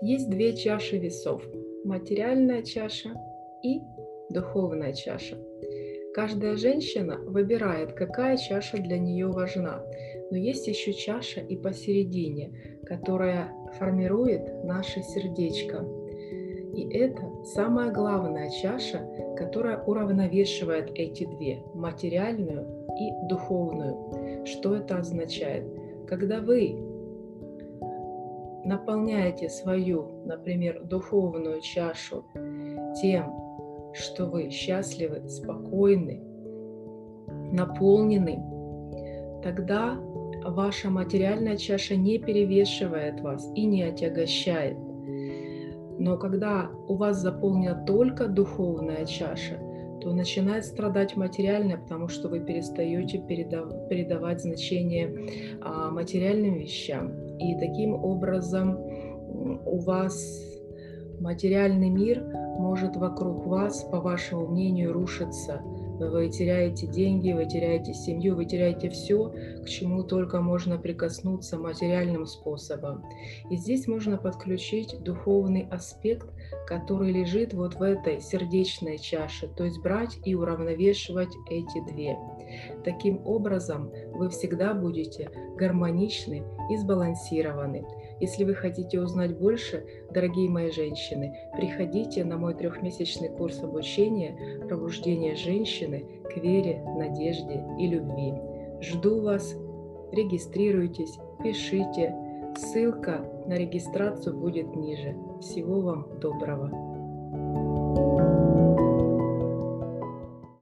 Есть две чаши весов. Материальная чаша и духовная чаша. Каждая женщина выбирает, какая чаша для нее важна. Но есть еще чаша и посередине, которая формирует наше сердечко. И это самая главная чаша, которая уравновешивает эти две, материальную и духовную. Что это означает? Когда вы наполняете свою, например, духовную чашу тем, что вы счастливы, спокойны, наполнены, тогда ваша материальная чаша не перевешивает вас и не отягощает. Но когда у вас заполнена только духовная чаша, то начинает страдать материальное, потому что вы перестаете передав, передавать значение а, материальным вещам. И таким образом у вас материальный мир может вокруг вас, по вашему мнению, рушиться – вы теряете деньги, вы теряете семью, вы теряете все, к чему только можно прикоснуться материальным способом. И здесь можно подключить духовный аспект, который лежит вот в этой сердечной чаше, то есть брать и уравновешивать эти две. Таким образом, вы всегда будете гармоничны и сбалансированы. Если вы хотите узнать больше, дорогие мои женщины, приходите на мой трехмесячный курс обучения «Пробуждение женщины к вере, надежде и любви». Жду вас, регистрируйтесь, пишите. Ссылка на регистрацию будет ниже. Всего вам доброго!